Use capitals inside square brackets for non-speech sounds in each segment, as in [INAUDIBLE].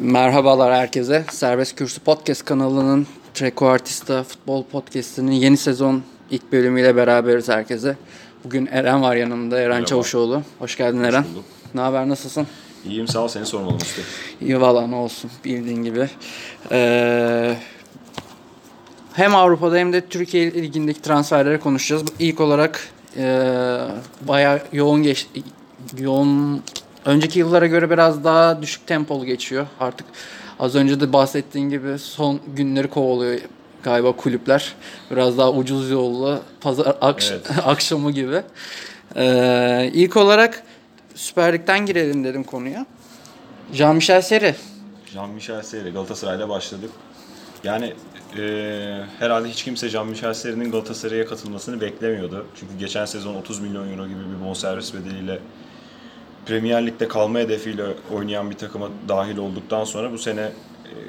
Merhabalar herkese. Serbest Kürsü Podcast kanalının Treko Artista Futbol Podcast'inin yeni sezon ilk bölümüyle beraberiz herkese. Bugün Eren var yanımda, Eren Merhaba. Çavuşoğlu. Hoş geldin Eren. bulduk. Ne haber, nasılsın? İyiyim sağ ol seni sormalı Mustafa. İyi valla ne olsun bildiğin gibi. Ee, hem Avrupa'da hem de Türkiye Ligi'ndeki transferleri konuşacağız. İlk olarak e, bayağı yoğun geç yoğun önceki yıllara göre biraz daha düşük tempolu geçiyor. Artık az önce de bahsettiğin gibi son günleri kovalıyor galiba kulüpler. Biraz daha ucuz yollu pazar akş- Evet. [LAUGHS] akşamı gibi. Ee, ilk olarak Süper Lig'den girelim dedim konuya. Jean-Michel Seri. Jean-Michel Seri Galatasaray'la başladık. Yani eee, herhalde hiç kimse Jean-Michel Seri'nin Galatasaray'a katılmasını beklemiyordu. Çünkü geçen sezon 30 milyon euro gibi bir bonservis bedeliyle Premier Lig'de kalma hedefiyle oynayan bir takıma dahil olduktan sonra bu sene e,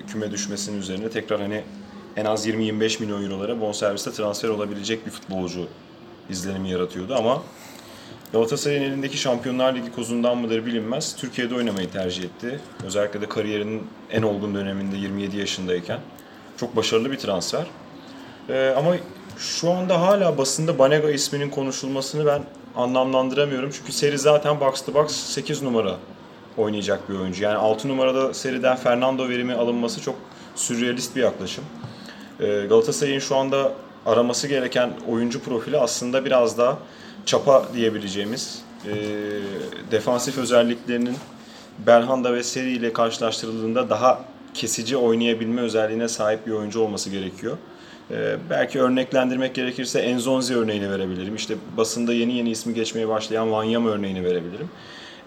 küme düşmesinin üzerine tekrar hani en az 20-25 milyon eurolara bonserviste transfer olabilecek bir futbolcu izlenimi yaratıyordu ama Galatasaray'ın elindeki Şampiyonlar Ligi kozundan mıdır bilinmez. Türkiye'de oynamayı tercih etti. Özellikle de kariyerinin en olgun döneminde 27 yaşındayken. Çok başarılı bir transfer. Ee, ama şu anda hala basında Banega isminin konuşulmasını ben anlamlandıramıyorum. Çünkü seri zaten box to box 8 numara oynayacak bir oyuncu. Yani 6 numarada seriden Fernando verimi alınması çok sürrealist bir yaklaşım. Ee, Galatasaray'ın şu anda araması gereken oyuncu profili aslında biraz daha çapa diyebileceğimiz e, defansif özelliklerinin Belhanda ve Seri ile karşılaştırıldığında daha kesici oynayabilme özelliğine sahip bir oyuncu olması gerekiyor. Ee, belki örneklendirmek gerekirse Enzonzi örneğini verebilirim. İşte basında yeni yeni ismi geçmeye başlayan Vanyama örneğini verebilirim.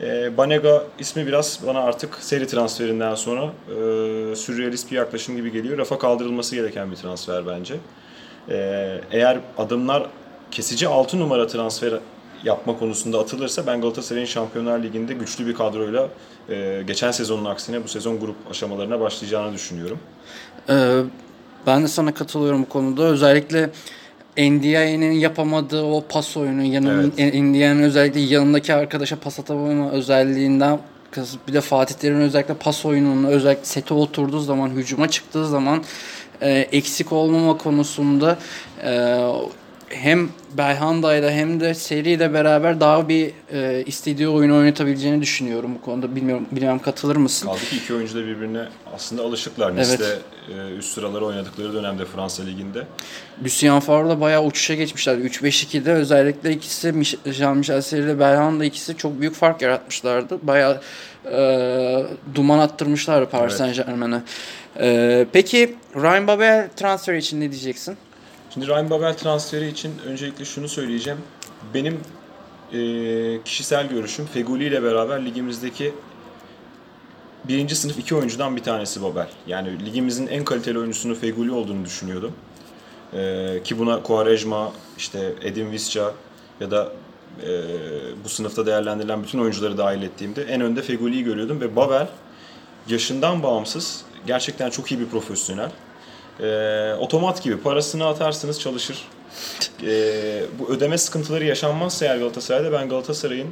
Ee, Banega ismi biraz bana artık seri transferinden sonra e, sürrealist bir yaklaşım gibi geliyor. Rafa kaldırılması gereken bir transfer bence. Ee, eğer adımlar kesici 6 numara transfer yapma konusunda atılırsa ben Galatasaray'ın Şampiyonlar Ligi'nde güçlü bir kadroyla e, geçen sezonun aksine bu sezon grup aşamalarına başlayacağını düşünüyorum. Ee, ben de sana katılıyorum bu konuda. Özellikle NDI'nin yapamadığı o pas oyunu, yanının Evet. NDI'nin özellikle yanındaki arkadaşa pas atabilme özelliğinden bir de Fatih Terim'in özellikle pas oyununun özellikle sete oturduğu zaman, hücuma çıktığı zaman e, eksik olmama konusunda e, hem Belhanda'yla hem de seriyle beraber daha bir e, istediği oyunu oynatabileceğini düşünüyorum bu konuda. Bilmiyorum, bilmem katılır mısın? Kaldı ki iki oyuncu da birbirine aslında alışıklar. Evet. Nice'de e, üst sıraları oynadıkları dönemde Fransa Ligi'nde. Lucien Favre'la bayağı uçuşa geçmişler. 3-5-2'de özellikle ikisi Mich- Jean-Michel Seri ile Belhanda ikisi çok büyük fark yaratmışlardı. Bayağı e, duman attırmışlardı Paris Evet. Saint Germain'e. E, peki Ryan Babel transferi için ne diyeceksin? Şimdi Ryan Babel transferi için öncelikle şunu söyleyeceğim. Benim e, kişisel görüşüm Feguli ile beraber ligimizdeki birinci sınıf iki oyuncudan bir tanesi Babel. Yani ligimizin en kaliteli oyuncusunun Feguli olduğunu düşünüyordum. E, ki buna Quaresma, işte Edin Visca ya da e, bu sınıfta değerlendirilen bütün oyuncuları dahil ettiğimde en önde Feguli'yi görüyordum ve Babel yaşından bağımsız gerçekten çok iyi bir profesyonel. Ee, otomat gibi parasını atarsınız çalışır. Ee, bu ödeme sıkıntıları yaşanmazsa eğer Galatasaray'da ben Galatasaray'ın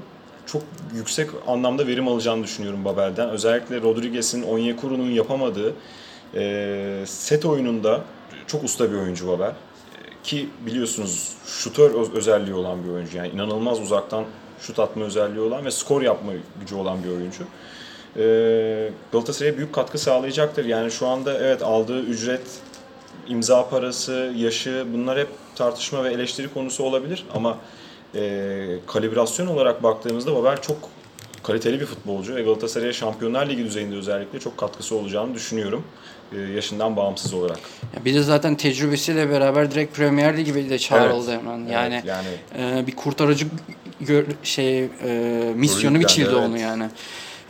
çok yüksek anlamda verim alacağını düşünüyorum Babel'den. Özellikle Rodriguez'in, Onyekuru'nun yapamadığı e, set oyununda çok usta bir oyuncu Babel. Ki biliyorsunuz şutör öz- özelliği olan bir oyuncu. Yani inanılmaz uzaktan şut atma özelliği olan ve skor yapma gücü olan bir oyuncu. Ee, Galatasaray'a büyük katkı sağlayacaktır. Yani şu anda evet aldığı ücret, imza parası, yaşı bunlar hep tartışma ve eleştiri konusu olabilir ama e, kalibrasyon olarak baktığımızda Babel çok kaliteli bir futbolcu ve Galatasaray'a Şampiyonlar Ligi düzeyinde özellikle çok katkısı olacağını düşünüyorum. e, yaşından bağımsız olarak. Ya bir de zaten tecrübesiyle beraber direkt Premier Ligi de çağrıldı Evet. hemen. Evet, Yani yani e, bir kurtarıcı gö- şey e, misyonu biçildi yüklendi, onu evet. yani.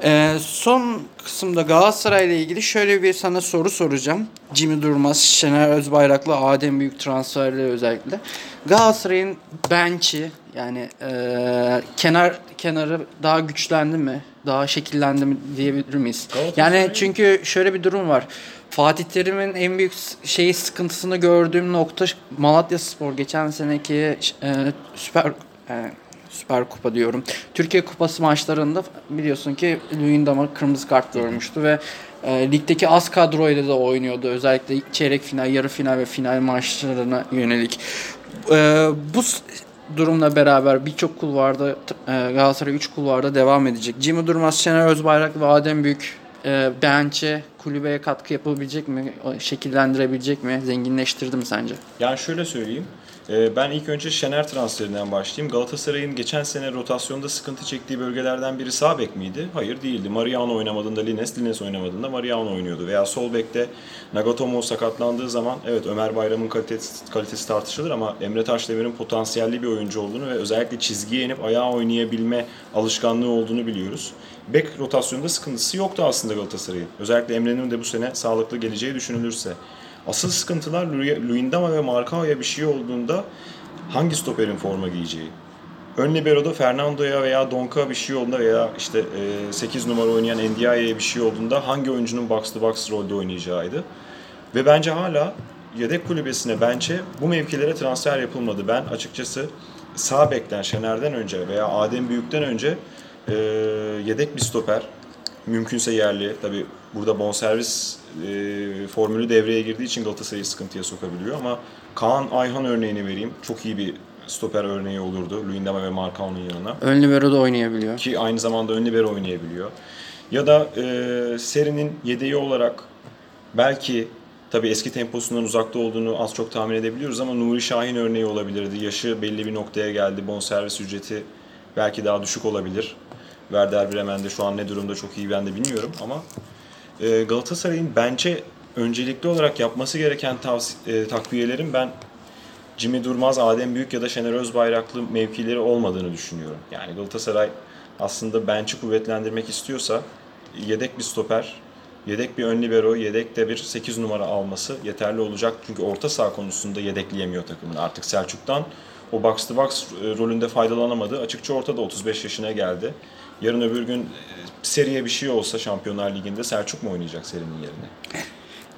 E, son kısımda Galatasaray ile ilgili şöyle bir sana soru soracağım. Jimmy Durmaz, Şener Özbayraklı, Adem Büyük transferleri özellikle. Galatasaray'ın bench'i yani e, kenar kenarı daha güçlendi mi? Daha şekillendi mi diyebilir miyiz? Yani çünkü şöyle bir durum var. Fatih Terim'in en büyük şeyi sıkıntısını gördüğüm nokta Malatya Spor geçen seneki e, süper e, Süper Kupa diyorum. Türkiye Kupası maçlarında biliyorsun ki Luyendam'a kırmızı kart görmüştü ve E, ligdeki az kadroyla da oynuyordu. Özellikle çeyrek final, yarı final ve final maçlarına yönelik. E, bu durumla beraber birçok kulvarda e, Galatasaray 3 kulvarda devam edecek. Jimmy Durmaz, Şener Özbayrak ve Adem Büyük e, bench'e kulübeye katkı yapabilecek mi? Şekillendirebilecek mi? Zenginleştirdi mi sence? Yani şöyle söyleyeyim. Ee, Ben ilk önce Şener transferinden başlayayım. Galatasaray'ın geçen sene rotasyonda sıkıntı çektiği bölgelerden biri sağ bek miydi? Hayır değildi. Mariano oynamadığında Lines, Lines oynamadığında Mariano oynuyordu. Veya sol bekte Nagatomo sakatlandığı zaman evet Ömer Bayram'ın kalitesi, kalitesi tartışılır ama Emre Taşdemir'in potansiyelli bir oyuncu olduğunu ve özellikle çizgiye inip ayağa oynayabilme alışkanlığı olduğunu biliyoruz. Bek rotasyonunda sıkıntısı yoktu aslında Galatasaray'ın. Özellikle Emre'nin de bu sene sağlıklı geleceği düşünülürse. Asıl sıkıntılar Lu- Luyendama ve Marcao'ya bir şey olduğunda hangi stoperin forma giyeceği. Ön libero'da Fernando'ya veya Donk'a bir şey olduğunda veya işte e, 8 numara oynayan Ndiaye'ye bir şey olduğunda hangi oyuncunun box to box rolde oynayacağıydı. Ve bence hala yedek kulübesine bence bu mevkilere transfer yapılmadı. Ben açıkçası sağ bekten Şener'den önce veya Adem Büyük'ten önce e, yedek bir stoper mümkünse yerli. Tabi burada bonservis e, formülü devreye girdiği için Galatasaray'ı sıkıntıya sokabiliyor ama Kaan Ayhan örneğini vereyim. Çok iyi bir stoper örneği olurdu Luyendama ve Marcao'nun yanına. Ön libero'da oynayabiliyor. Ki aynı zamanda ön libero oynayabiliyor. Ya da e, serinin yedeği olarak belki tabii eski temposundan uzakta olduğunu az çok tahmin edebiliyoruz ama Nuri Şahin örneği olabilirdi. Yaşı belli bir noktaya geldi. Bonservis ücreti belki daha düşük olabilir. Werder Bremen'de şu an ne durumda çok iyi ben de bilmiyorum ama e, Galatasaray'ın bence öncelikli olarak yapması gereken tavsi- e, takviyelerin ben Jimmy Durmaz, Adem Büyük ya da Şener Özbayraklı mevkileri olmadığını düşünüyorum. Yani Galatasaray aslında bench'i kuvvetlendirmek istiyorsa yedek bir stoper, yedek bir ön libero, yedek de bir 8 numara alması yeterli olacak. Çünkü orta saha konusunda yedekleyemiyor takımını. Artık Selçuk'tan o box to box e, rolünde faydalanamadı. Açıkça ortada 35 yaşına geldi. Yarın öbür gün e, seriye bir şey olsa Şampiyonlar Ligi'nde Selçuk mu oynayacak serinin yerine?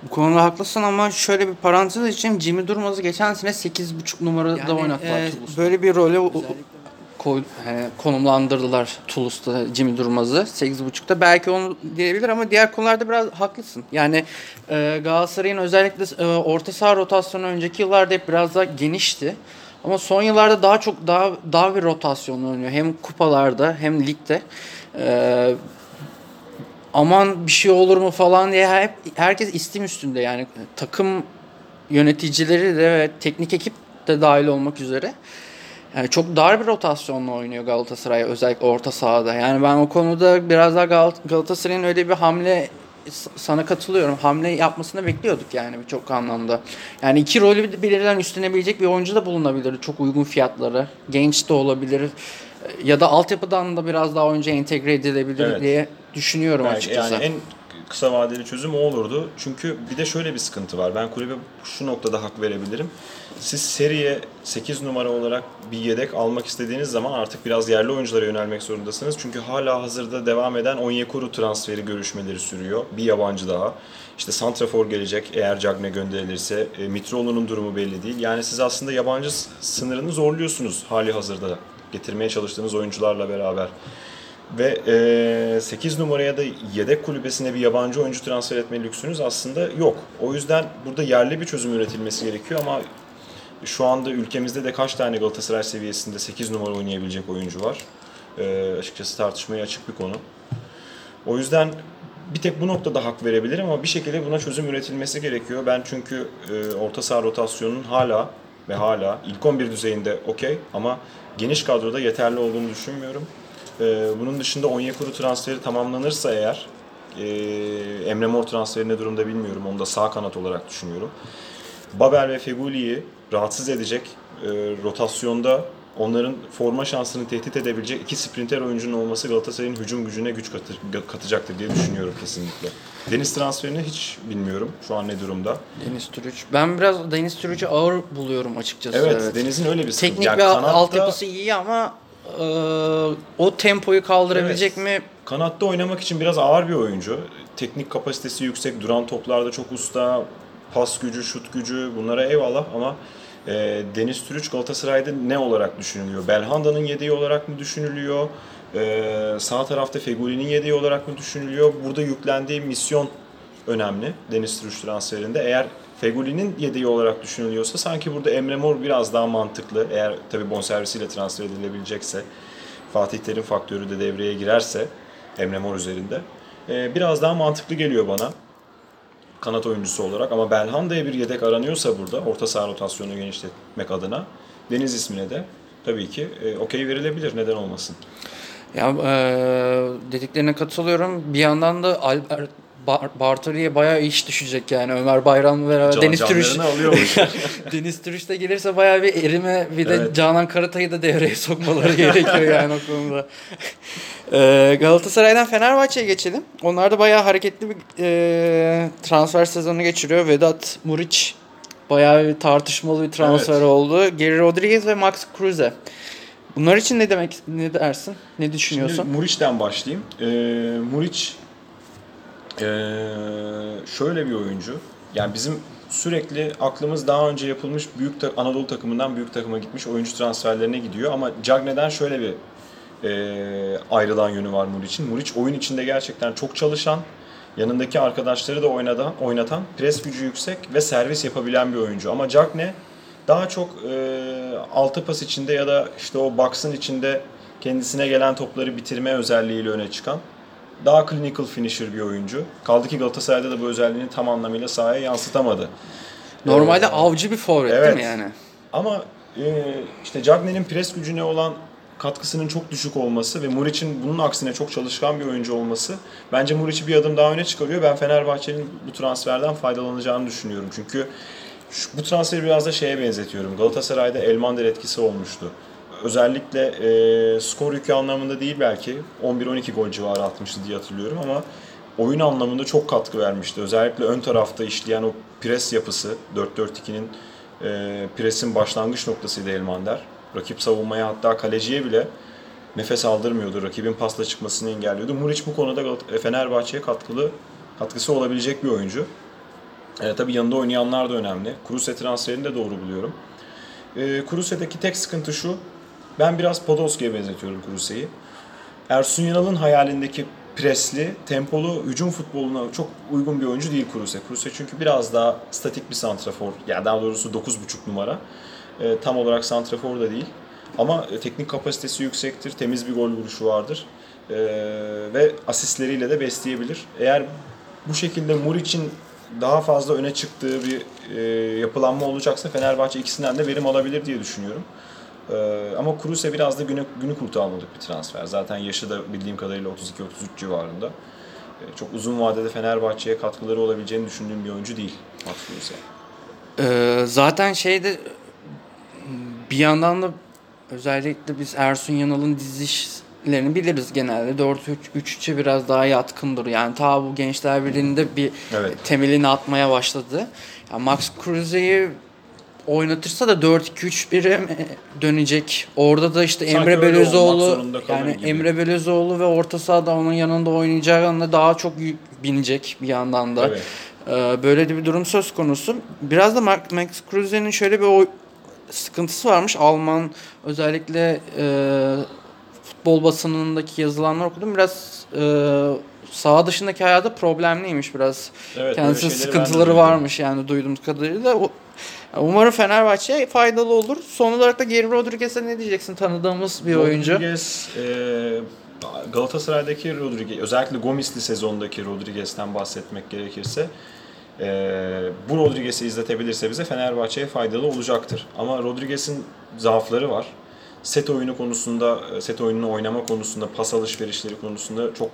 Bu konuda haklısın ama şöyle bir parantez için Jimmy Durmaz'ı geçen sene 8.5 numarada Yani, oynattılar e, Toulouse'da. Böyle bir role koy, hani konumlandırdılar Toulouse'da Jimmy Durmaz'ı 8.5'ta. Belki onu diyebilir ama diğer konularda biraz haklısın. Yani e, Galatasaray'ın özellikle e, orta saha rotasyonu önceki yıllarda hep biraz daha genişti. Ama son yıllarda daha çok daha daha bir rotasyonla oynuyor. Hem kupalarda hem ligde. E, aman bir şey olur mu falan diye hep herkes istim üstünde yani takım yöneticileri de ve teknik ekip de dahil olmak üzere. Yani çok dar bir rotasyonla oynuyor Galatasaray özellikle orta sahada. Yani ben o konuda biraz daha Gal- Galatasaray'ın öyle bir hamle sana katılıyorum. Hamle yapmasını bekliyorduk yani birçok anlamda. Yani iki rolü birden üstlenebilecek bir oyuncu da bulunabilir. Çok uygun fiyatlara. Genç de olabilir. Ya da altyapıdan da biraz daha oyuncu entegre edilebilir Evet. diye düşünüyorum Belki açıkçası. Yani en kısa vadeli çözüm o olurdu. Çünkü bir de şöyle bir sıkıntı var. Ben kulübe şu noktada hak verebilirim. Siz seriye 8 numara olarak bir yedek almak istediğiniz zaman artık biraz yerli oyunculara yönelmek zorundasınız. Çünkü hala hazırda devam eden Onyekuru transferi görüşmeleri sürüyor. Bir yabancı daha. İşte Santrafor gelecek eğer Cagne gönderilirse. E, Mitroğlu'nun durumu belli değil. Yani siz aslında yabancı sınırını zorluyorsunuz hali hazırda getirmeye çalıştığınız oyuncularla beraber. Ve e, 8 numaraya da yedek kulübesine bir yabancı oyuncu transfer etme lüksünüz aslında yok. O yüzden burada yerli bir çözüm üretilmesi gerekiyor ama şu anda ülkemizde de kaç tane Galatasaray seviyesinde 8 numara oynayabilecek oyuncu var. E, açıkçası tartışmaya açık bir konu. O yüzden bir tek bu noktada hak verebilirim ama bir şekilde buna çözüm üretilmesi gerekiyor. Ben çünkü e, orta saha rotasyonunun hala ve hala ilk 11 düzeyinde okey ama geniş kadroda yeterli olduğunu düşünmüyorum. E, bunun dışında Onyekuru transferi tamamlanırsa eğer e, Emre Mor transferi ne durumda bilmiyorum. Onu da sağ kanat olarak düşünüyorum. Babel ve Feguli'yi rahatsız edecek e, rotasyonda onların forma şansını tehdit edebilecek iki sprinter oyuncunun olması Galatasaray'ın hücum gücüne güç katır, katacaktır diye düşünüyorum kesinlikle. Deniz transferini hiç bilmiyorum şu an ne durumda. Deniz Türüç. Ben biraz Deniz Türüç'ü ağır buluyorum açıkçası. Evet, Deniz'in öyle bir sıkıntı. Teknik Yani ve kanatta- altyapısı iyi ama e, o tempoyu kaldırabilecek Evet. mi? Kanatta oynamak için biraz ağır bir oyuncu. Teknik kapasitesi yüksek, duran toplarda çok usta, pas gücü, şut gücü bunlara eyvallah ama e, Deniz Türüç Galatasaray'da ne olarak düşünülüyor? Belhanda'nın yedeği olarak mı düşünülüyor? E, sağ tarafta Feguli'nin yedeği olarak mı düşünülüyor? Burada yüklendiği misyon önemli Deniz Türüç transferinde. Eğer Fegüli'nin yedeği olarak düşünülüyorsa sanki burada Emre Mor biraz daha mantıklı. Eğer tabii bonservisiyle transfer edilebilecekse, Fatih Terim faktörü de devreye girerse Emre Mor üzerinde e, biraz daha mantıklı geliyor bana kanat oyuncusu olarak ama Belhanda'ya bir yedek aranıyorsa burada orta saha rotasyonunu genişletmek adına Deniz ismine de tabii ki e, okey verilebilir. Neden olmasın? Ya e, dediklerine katılıyorum. Bir yandan da Albert Bar- Bartoli'ye bayağı iş düşecek yani Ömer Bayram ve Can, Deniz alıyormuş. [LAUGHS] Deniz Türüç de gelirse bayağı bir erime bir de Evet. Canan Karatay'ı da devreye sokmaları [LAUGHS] gerekiyor yani o konuda. Ee, Galatasaray'dan Fenerbahçe'ye geçelim. Onlar da bayağı hareketli bir e, transfer sezonu geçiriyor. Vedat Muriç bayağı bir tartışmalı bir transfer Evet. oldu. Geri Rodriguez ve Max Kruse. Bunlar için ne demek ne dersin? Ne düşünüyorsun? Şimdi Muriç'ten başlayayım. Ee, Muriç ee, şöyle bir oyuncu. Yani bizim sürekli aklımız daha önce yapılmış büyük ta- Anadolu takımından büyük takıma gitmiş oyuncu transferlerine gidiyor ama Cagney'den şöyle bir ee, ayrılan yönü var Muriç'in. Muriç oyun içinde gerçekten çok çalışan, yanındaki arkadaşları da oynadan, oynatan, pres gücü yüksek ve servis yapabilen bir oyuncu. Ama Cagney daha çok e, altı pas içinde ya da işte o box'ın içinde kendisine gelen topları bitirme özelliğiyle öne çıkan daha clinical finisher bir oyuncu. Kaldı ki Galatasaray'da da bu özelliğini tam anlamıyla sahaya yansıtamadı. Normalde Ee, avcı bir forvet değil evet. mi yani? ama e, işte Cagney'in pres gücüne olan katkısının çok düşük olması ve Muriç'in bunun aksine çok çalışkan bir oyuncu olması bence Muriç'i bir adım daha öne çıkarıyor. Ben Fenerbahçe'nin bu transferden faydalanacağını düşünüyorum. Çünkü şu, bu transferi biraz da şeye benzetiyorum. Galatasaray'da Elmander etkisi olmuştu. Özellikle e, skor yükü anlamında değil belki 11-12 gol civarı atmıştı diye hatırlıyorum ama oyun anlamında çok katkı vermişti. Özellikle ön tarafta işleyen o pres yapısı 4-4-2'nin e, presin başlangıç noktasıydı Elmander. Rakip savunmaya hatta kaleciye bile nefes aldırmıyordu. Rakibin pasla çıkmasını engelliyordu. Muriç bu konuda Gal- Fenerbahçe'ye katkılı katkısı olabilecek bir oyuncu. E, tabii yanında oynayanlar da önemli. Kruse transferini de doğru buluyorum. E, Kruse'deki tek sıkıntı şu. Ben biraz Podolski'ye benzetiyorum Kruse'yi. Ersun Yanal'ın hayalindeki presli, tempolu hücum futboluna çok uygun bir oyuncu değil Kruse. Kruse çünkü biraz daha statik bir santrafor. Yani daha doğrusu 9.5 numara. E, tam olarak santrafor da değil. Ama e, teknik kapasitesi yüksektir, temiz bir gol vuruşu vardır. E, ve asistleriyle de besleyebilir. Eğer bu şekilde Muriç'in daha fazla öne çıktığı bir e, yapılanma olacaksa Fenerbahçe ikisinden de verim alabilir diye düşünüyorum. Ee, ama Kruse biraz da günü, günü kurtarmalık bir transfer. Zaten yaşı da bildiğim kadarıyla 32-33 civarında. Ee, çok uzun vadede Fenerbahçe'ye katkıları olabileceğini düşündüğüm bir oyuncu değil Max Kruse. Ee, zaten şeyde bir yandan da özellikle biz Ersun Yanal'ın dizişlerini biliriz genelde. 4-3-3'e biraz daha yatkındır. Yani ta bu Gençler Birliği'nde bir Evet. temelini atmaya başladı. Yani Max Kruse'yi oynatırsa da 4-2-3-1'e mi dönecek. Orada da işte Sanki Emre Belözoğlu yani gibi. Emre Belözoğlu ve orta sahada onun yanında oynayacağına daha çok binecek bir yandan da. Tabii. Ee, Böyle de bir durum söz konusu. Biraz da Max Max Kruse'nin şöyle bir oy- sıkıntısı varmış. Alman özellikle e, futbol basınındaki yazılanlar okudum. Biraz e, saha dışındaki hayatı problemliymiş biraz. Evet, Kendisinin sıkıntıları varmış yani duyduğumuz kadarıyla. O- Umarım Fenerbahçe'ye faydalı olur. Son olarak da Geri Rodriguez'e ne diyeceksin? Tanıdığımız bir oyuncu. Rodriguez, e, Galatasaray'daki Rodriguez, özellikle Gomis'li sezondaki Rodriguez'ten bahsetmek gerekirse e, bu Rodriguez'i izletebilirse bize Fenerbahçe'ye faydalı olacaktır. Ama Rodriguez'in zaafları var. Set oyunu konusunda, set oyununu oynama konusunda, pas alışverişleri konusunda çok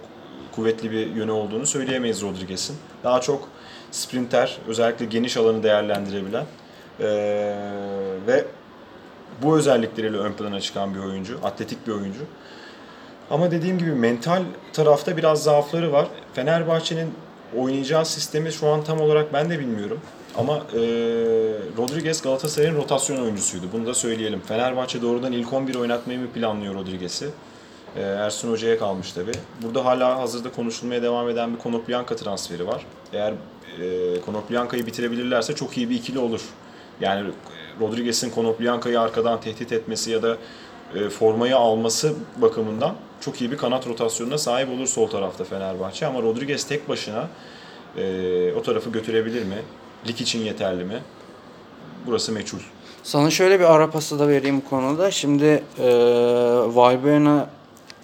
kuvvetli bir yönü olduğunu söyleyemeyiz Rodriguez'in. Daha çok sprinter, özellikle geniş alanı değerlendirebilen e, ve bu özellikleriyle ön plana çıkan bir oyuncu, atletik bir oyuncu. Ama dediğim gibi mental tarafta biraz zaafları var. Fenerbahçe'nin oynayacağı sistemi şu an tam olarak ben de bilmiyorum. Ama e, Rodriguez Galatasaray'ın rotasyon oyuncusuydu. Bunu da söyleyelim. Fenerbahçe doğrudan ilk 11 oynatmayı mı planlıyor Rodriguez'i? E, Ersun Hoca'ya kalmış tabi. Burada hala hazırda konuşulmaya devam eden bir Konoplyanka transferi var. Eğer e, Konoplyanka'yı bitirebilirlerse çok iyi bir ikili olur. Yani e, Rodriguez'in Konoplyanka'yı arkadan tehdit etmesi ya da e, formayı alması bakımından çok iyi bir kanat rotasyonuna sahip olur sol tarafta Fenerbahçe. Ama Rodriguez tek başına e, o tarafı götürebilir mi? Lig için yeterli mi? Burası meçhul. Sana şöyle bir ara pası da vereyim bu konuda. Şimdi e, Valbuena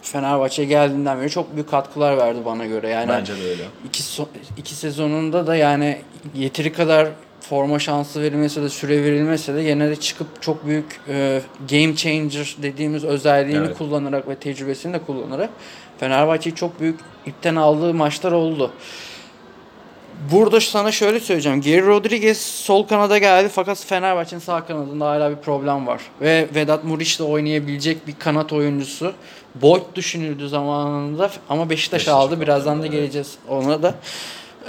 Fenerbahçe'ye geldiğinden beri çok büyük katkılar verdi bana göre. Yani Bence de öyle. iki, so- iki sezonunda da yani yeteri kadar forma şansı verilmese de süre verilmese de de çıkıp çok büyük e, game changer dediğimiz özelliğini Evet. kullanarak ve tecrübesini de kullanarak Fenerbahçe'yi çok büyük ipten aldığı maçlar oldu. Burada sana şöyle söyleyeceğim. Geri Rodriguez sol kanada geldi fakat Fenerbahçe'nin sağ kanadında hala bir problem var. Ve Vedat Muriç de oynayabilecek bir kanat oyuncusu. Boyd düşünüldü zamanında ama Beşiktaş Beşiktaş aldı. Birazdan da geleceğiz ona da.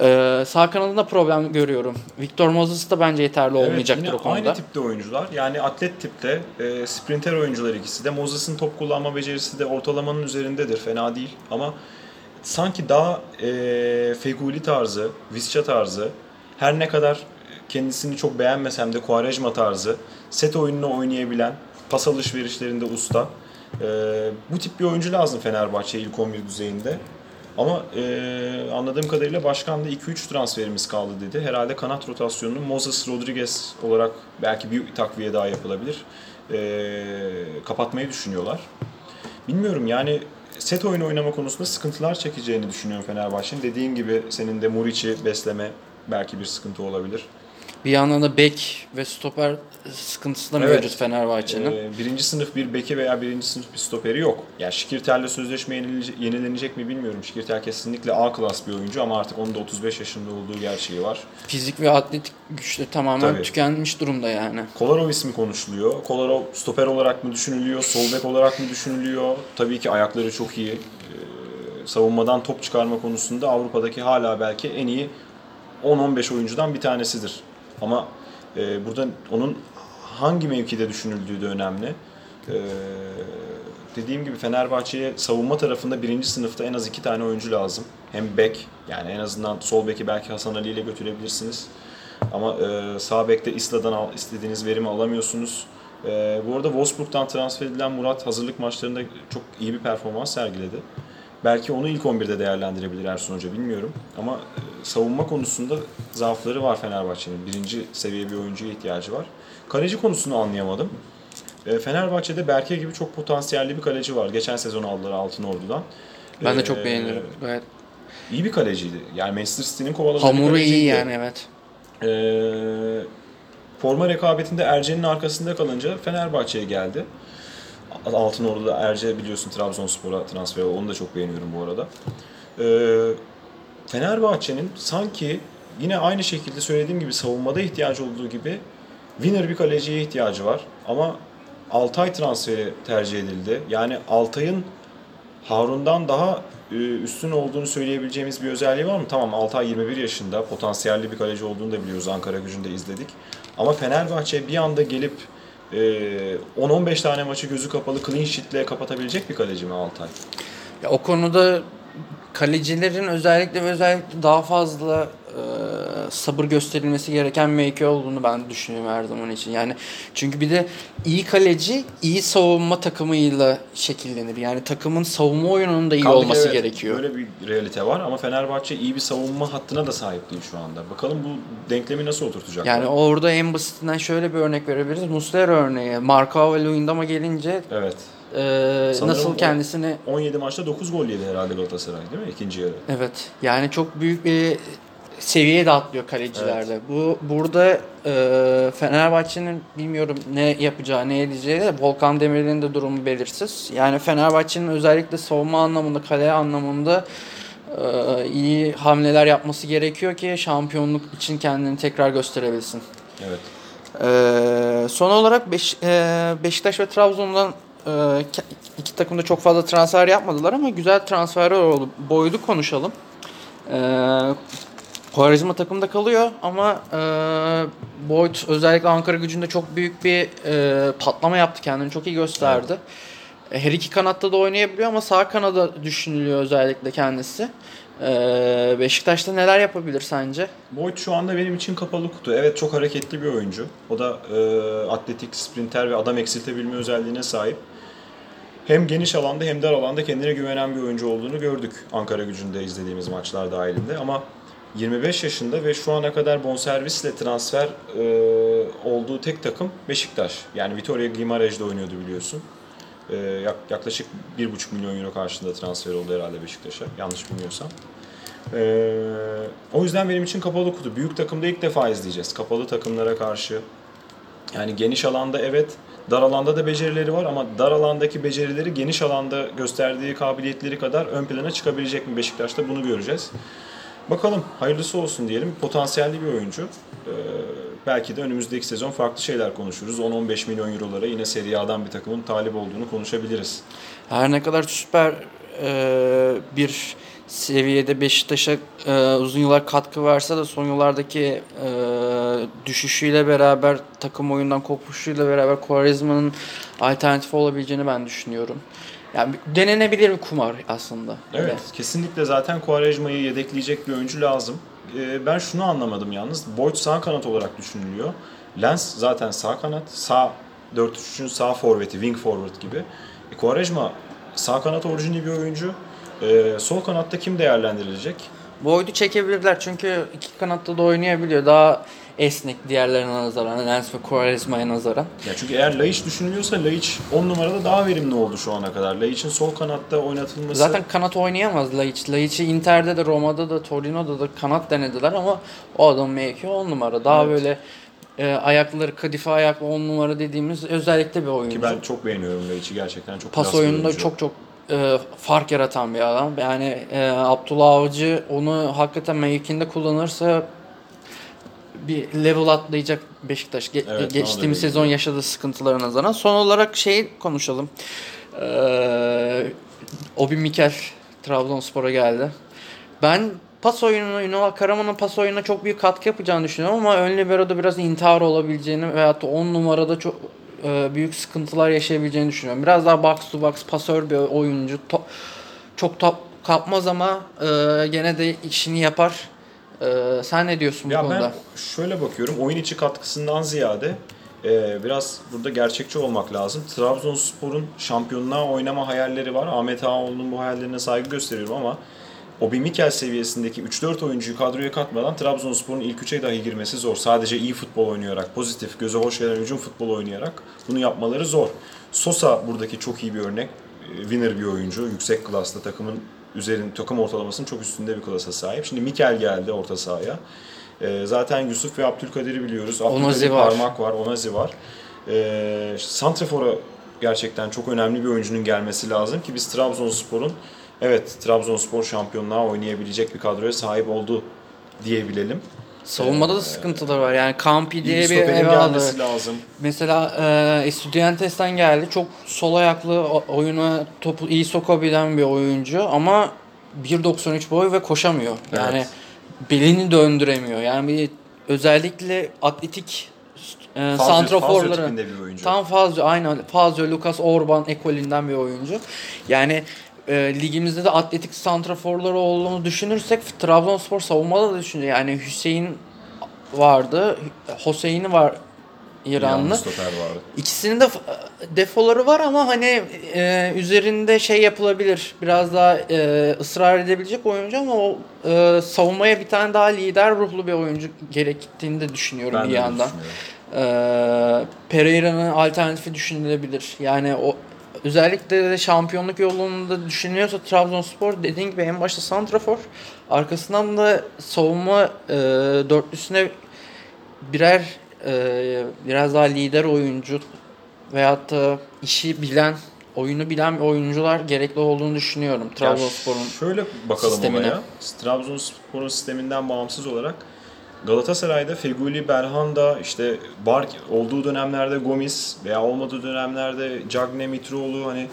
Ee, sağ kanadında problem görüyorum. Victor Moses da bence yeterli olmayacaktır evet, o yine konuda. Aynı tipte oyuncular. Yani atlet tipte, e, sprinter oyuncular ikisi de. Moses'ın top kullanma becerisi de ortalamanın üzerindedir. Fena değil ama sanki daha e, Feguli tarzı, Visca tarzı, her ne kadar kendisini çok beğenmesem de Quaresma tarzı, set oyununu oynayabilen, pas alışverişlerinde usta. E, bu tip bir oyuncu lazım Fenerbahçe ilk 11 düzeyinde. Ama e, anladığım kadarıyla başkan da 2-3 transferimiz kaldı dedi. Herhalde kanat rotasyonunu Moses Rodriguez olarak belki bir takviye daha yapılabilir. E, kapatmayı düşünüyorlar. Bilmiyorum yani set oyunu oynama konusunda sıkıntılar çekeceğini düşünüyorum Fenerbahçe'nin. Dediğin gibi senin de Muriç'i besleme belki bir sıkıntı olabilir. Bir yandan da bek ve stoper sıkıntısı da Evet. mevcut Fenerbahçe'nin. Ee, birinci sınıf bir beki veya birinci sınıf bir stoperi yok. Yani Şikirtel'le sözleşme yenilenecek, yenilenecek mi bilmiyorum. Şikirtel kesinlikle A klas bir oyuncu ama artık onun da 35 yaşında olduğu gerçeği var. Fizik ve atletik güçte tamamen Tabii. tükenmiş durumda yani. Kolarov ismi konuşuluyor. Kolarov stoper olarak mı düşünülüyor, sol bek olarak mı düşünülüyor? Tabii ki ayakları çok iyi. Ee, savunmadan top çıkarma konusunda Avrupa'daki hala belki en iyi 10-15 oyuncudan bir tanesidir. Ama e, burada onun hangi mevkide düşünüldüğü de önemli. Ee, dediğim gibi Fenerbahçe'ye savunma tarafında birinci sınıfta en az iki tane oyuncu lazım. Hem bek yani en azından sol beki belki Hasan Ali ile götürebilirsiniz. Ama e, sağ bekte İsla'dan al, istediğiniz verimi alamıyorsunuz. E, bu arada Wolfsburg'dan transfer edilen Murat hazırlık maçlarında çok iyi bir performans sergiledi. Belki onu ilk 11'de değerlendirebilir Ersun Hoca bilmiyorum. Ama e, savunma konusunda zaafları var Fenerbahçe'nin. Birinci seviye bir oyuncuya ihtiyacı var. Kaleci konusunu anlayamadım. E, Fenerbahçe'de Berke gibi çok potansiyelli bir kaleci var. Geçen sezon aldılar Altın Ordu'dan. Ben de E, çok beğenirim. Gayet İyi bir kaleciydi. Yani Manchester City'nin kovaladığı hamuru iyi yani evet. Ee, forma rekabetinde Erce'nin arkasında kalınca Fenerbahçe'ye geldi. Altınordu'da Erce biliyorsun Trabzonspor'a transfer oldu. Onu da çok beğeniyorum bu arada. Ee, Fenerbahçe'nin sanki yine aynı şekilde söylediğim gibi savunmada ihtiyacı olduğu gibi winner bir kaleciye ihtiyacı var. Ama Altay transferi tercih edildi. Yani Altay'ın Harun'dan daha e, üstün olduğunu söyleyebileceğimiz bir özelliği var mı? Tamam Altay 21 yaşında, potansiyelli bir kaleci olduğunu da biliyoruz. Ankara gücünde izledik. Ama Fenerbahçe bir anda gelip e, 10-15 tane maçı gözü kapalı clean sheet'le kapatabilecek bir kaleci mi Altay? Ya o konuda kalecilerin özellikle ve özellikle daha fazla sabır gösterilmesi gereken mevki olduğunu ben düşünüyorum her zaman için. Yani çünkü bir de iyi kaleci iyi savunma takımıyla şekillenir. Yani takımın savunma oyununun da iyi Kaldı olması evet, gerekiyor. Böyle bir realite var ama Fenerbahçe iyi bir savunma hattına da sahip değil şu anda. Bakalım bu denklemi nasıl oturtacaklar? Yani orada en basitinden şöyle bir örnek verebiliriz. Muslera örneği. Marka ve Luyendam'a gelince Evet. e, Sanırım nasıl kendisini 17 maçta 9 gol yedi herhalde Galatasaray değil mi? İkinci yarı. Evet. Yani çok büyük bir seviyeye de atlıyor kalecilerde. Bu burada e, Fenerbahçe'nin bilmiyorum ne yapacağı, ne edeceği de Volkan Demirel'in de durumu belirsiz. Yani Fenerbahçe'nin özellikle savunma anlamında, kale anlamında e, iyi hamleler yapması gerekiyor ki şampiyonluk için kendini tekrar gösterebilsin. Evet. Ee, son olarak Beş, e, Beşiktaş ve Trabzon'dan e, iki takım da çok fazla transfer yapmadılar ama güzel transferler oldu. Boydu konuşalım. Ee, Quaresma takımda kalıyor ama e, Boyd özellikle Ankara gücünde çok büyük bir e, patlama yaptı. Kendini çok iyi gösterdi. E, Her iki kanatta da oynayabiliyor ama sağ kanada düşünülüyor özellikle kendisi. Ee, Beşiktaş'ta neler yapabilir sence? Boyd şu anda benim için kapalı kutu. Evet çok hareketli bir oyuncu. O da e, atletik, sprinter ve adam eksiltebilme özelliğine sahip. Hem geniş alanda hem dar alanda kendine güvenen bir oyuncu olduğunu gördük Ankara gücünde izlediğimiz maçlar dahilinde. Ama 25 yaşında ve şu ana kadar bonservisle transfer e, olduğu tek takım Beşiktaş. Yani Vitoria Guimarães'de oynuyordu biliyorsun. E, yak- yaklaşık 1,5 milyon euro karşılığında transfer oldu herhalde Beşiktaş'a. Yanlış bilmiyorsam. E, o yüzden benim için kapalı kutu. Büyük takımda ilk defa izleyeceğiz. Kapalı takımlara karşı. Yani geniş alanda evet, dar alanda da becerileri var ama dar alandaki becerileri geniş alanda gösterdiği kabiliyetleri kadar ön plana çıkabilecek mi Beşiktaş'ta bunu göreceğiz. Bakalım hayırlısı olsun diyelim. Potansiyelli bir oyuncu. Ee, belki de önümüzdeki sezon farklı şeyler konuşuruz. 10-15 milyon eurolara yine Serie A'dan bir takımın talip olduğunu konuşabiliriz. Her ne kadar süper e, bir seviyede Beşiktaş'a e, uzun yıllar katkı verse de son yıllardaki e, düşüşüyle beraber takım oyundan kopuşuyla beraber Quaresma'nın alternatif olabileceğini ben düşünüyorum. Yani denenebilir bir kumar aslında. Evet, kesinlikle zaten Quaresma'yı yedekleyecek bir oyuncu lazım. Ee, ben şunu anlamadım yalnız. Boyd sağ kanat olarak düşünülüyor. Lens zaten sağ kanat. Sağ 4-3'ün sağ forveti, wing forward gibi. E, Quaresma sağ kanat orijinli bir oyuncu. Ee, sol kanatta kim değerlendirilecek? Boyd'u çekebilirler çünkü iki kanatta da oynayabiliyor. Daha esnek diğerlerine nazaran, Lens ve Quaresma'ya nazaran. Ya çünkü eğer Laiç düşünülüyorsa Laiç 10 numarada daha verimli oldu şu ana kadar. Laiç'in sol kanatta oynatılması... Zaten kanat oynayamaz Laiç. Laiç'i Inter'de de Roma'da da Torino'da da kanat denediler ama o adam mevki 10 numara. Daha Evet. böyle e, ayakları kadife ayaklı 10 numara dediğimiz özellikle bir oyuncu. Ki ben çok beğeniyorum Laiç'i gerçekten çok Pas oyununda çok çok e, fark yaratan bir adam. Yani e, Abdullah Avcı onu hakikaten mevkinde kullanırsa bir level atlayacak Beşiktaş. Ge- Evet, geçtiğimiz sezon yaşadığı sıkıntılara nazaran. Son olarak şey konuşalım. Ee, Obi Mikel Trabzonspor'a geldi. Ben pas oyununa, Ünal Karaman'ın pas oyununa çok büyük katkı yapacağını düşünüyorum ama ön libero'da biraz intihar olabileceğini veyahut da 10 numarada çok e, büyük sıkıntılar yaşayabileceğini düşünüyorum. Biraz daha box to box pasör bir oyuncu. To- çok top kapmaz ama e, gene de işini yapar. E, sen ne diyorsun bu Ya konuda? ben şöyle bakıyorum. Oyun içi katkısından ziyade e, biraz burada gerçekçi olmak lazım. Trabzonspor'un şampiyonluğa oynama hayalleri var. Ahmet Ağaoğlu'nun bu hayallerine saygı gösteriyorum ama Obi Mikel seviyesindeki 3-4 oyuncuyu kadroya katmadan Trabzonspor'un ilk 3'e dahi girmesi zor. Sadece iyi futbol oynayarak, pozitif, göze hoş gelen hücum futbolu oynayarak bunu yapmaları zor. Sosa buradaki çok iyi bir örnek. E, Winner bir oyuncu. Yüksek klasta takımın üzerin takım ortalamasının çok üstünde bir klasa sahip. Şimdi Mikel geldi orta sahaya. E, zaten Yusuf ve Abdülkadir'i biliyoruz. Abdülkadir var. Parmak var, Onazi var. E, Santrafor'a gerçekten çok önemli bir oyuncunun gelmesi lazım ki biz Trabzonspor'un evet Trabzonspor şampiyonluğa oynayabilecek bir kadroya sahip oldu diyebilelim. Savunmada da sıkıntılar var. Yani Campi İyi diye bir eve aldı. lazım. Mesela e, Estudiantes'ten geldi. Çok sol ayaklı oyuna topu iyi sokabilen bir oyuncu ama 1.93 boy ve koşamıyor. Yani Evet. belini döndüremiyor. Yani bir, özellikle atletik e, oyuncu. tam Fazio aynen Fazio Lucas Orban ekolünden bir oyuncu. Yani e, ligimizde de atletik santraforları olduğunu düşünürsek Trabzonspor savunmada da düşünüyor. Yani Hüseyin vardı. Hüseyin var İranlı. Vardı. İkisinin de defoları var ama hani e, üzerinde şey yapılabilir. Biraz daha e, ısrar edebilecek oyuncu ama o e, savunmaya bir tane daha lider ruhlu bir oyuncu gerektiğini de düşünüyorum Ben bir yandan. E, Pereira'nın alternatifi düşünülebilir. Yani o özellikle de şampiyonluk yolunda düşünüyorsa Trabzonspor dediğin gibi en başta santrafor arkasından da savunma e, dörtlüsüne birer e, biraz daha lider oyuncu veyahut da işi bilen, oyunu bilen oyuncular gerekli olduğunu düşünüyorum Trabzonspor'un. Şöyle bakalım sistemine. olaya. Trabzonspor'un sisteminden bağımsız olarak Galatasaray'da Feguli, Belhanda, işte Bark olduğu dönemlerde Gomis veya olmadığı dönemlerde Cagne, Mitroğlu hani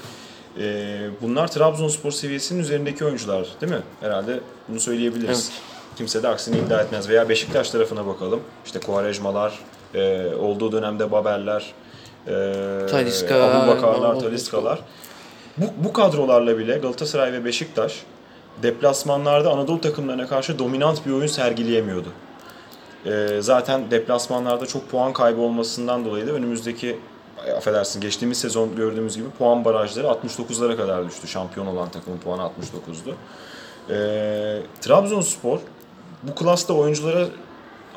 e, bunlar Trabzonspor seviyesinin üzerindeki oyuncular değil mi? Herhalde bunu söyleyebiliriz. Evet. Kimse de aksini iddia etmez. Veya Beşiktaş tarafına bakalım. İşte Quaresmalar, e, olduğu dönemde Babel'ler, e, Abubakarlar, o- Taliskalar. Bu, bu kadrolarla bile Galatasaray ve Beşiktaş deplasmanlarda Anadolu takımlarına karşı dominant bir oyun sergileyemiyordu. Ee, zaten deplasmanlarda çok puan kaybı olmasından dolayı da önümüzdeki affedersin geçtiğimiz sezon gördüğümüz gibi puan barajları 69'lara kadar düştü. Şampiyon olan takımın puanı 69'du. Ee, Trabzonspor bu klasta oyunculara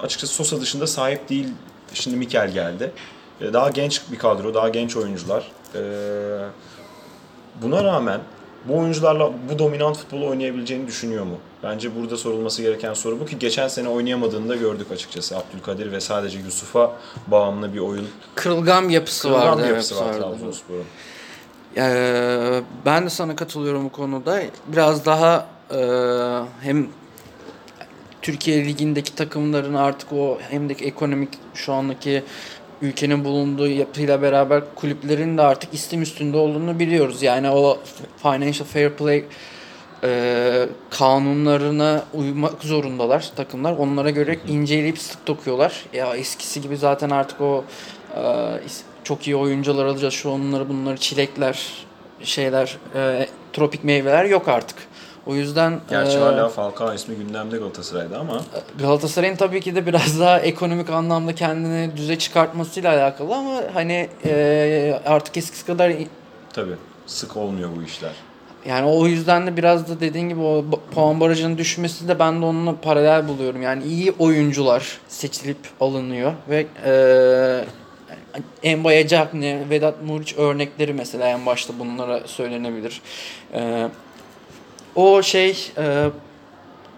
açıkçası Sosa dışında sahip değil. Şimdi Mikel geldi. E, daha genç bir kadro, daha genç oyuncular. E, buna rağmen bu oyuncularla bu dominant futbolu oynayabileceğini düşünüyor mu? Bence burada sorulması gereken soru bu ki geçen sene oynayamadığını da gördük açıkçası. Abdülkadir ve sadece Yusuf'a bağımlı bir oyun. Kırılgan yapısı Kırılgan vardı. evet, yapısı var. Trabzonspor'un. Ee, ben de sana katılıyorum bu konuda. Biraz daha e, hem Türkiye Ligi'ndeki takımların artık o hem de ekonomik şu andaki ülkenin bulunduğu yapıyla beraber kulüplerin de artık istim üstünde olduğunu biliyoruz. Yani o financial fair play e, kanunlarına uymak zorundalar takımlar. Onlara göre inceleyip sık dokuyorlar. Ya eskisi gibi zaten artık o e, çok iyi oyuncular alacağız. Şu onları bunları çilekler şeyler e, tropik meyveler yok artık. O yüzden Gerçi e, hala Falcao ismi gündemde Galatasaray'da ama Galatasaray'ın tabii ki de biraz daha ekonomik anlamda kendini düze çıkartmasıyla alakalı ama hani e, artık eskisi kadar tabii sık olmuyor bu işler. yani o yüzden de biraz da dediğin gibi o puan barajının düşmesi de ben de onunla paralel buluyorum. Yani iyi oyuncular seçilip alınıyor ve e, Embaya Cagney, Vedat Muriç örnekleri mesela en başta bunlara söylenebilir. E, o şey e,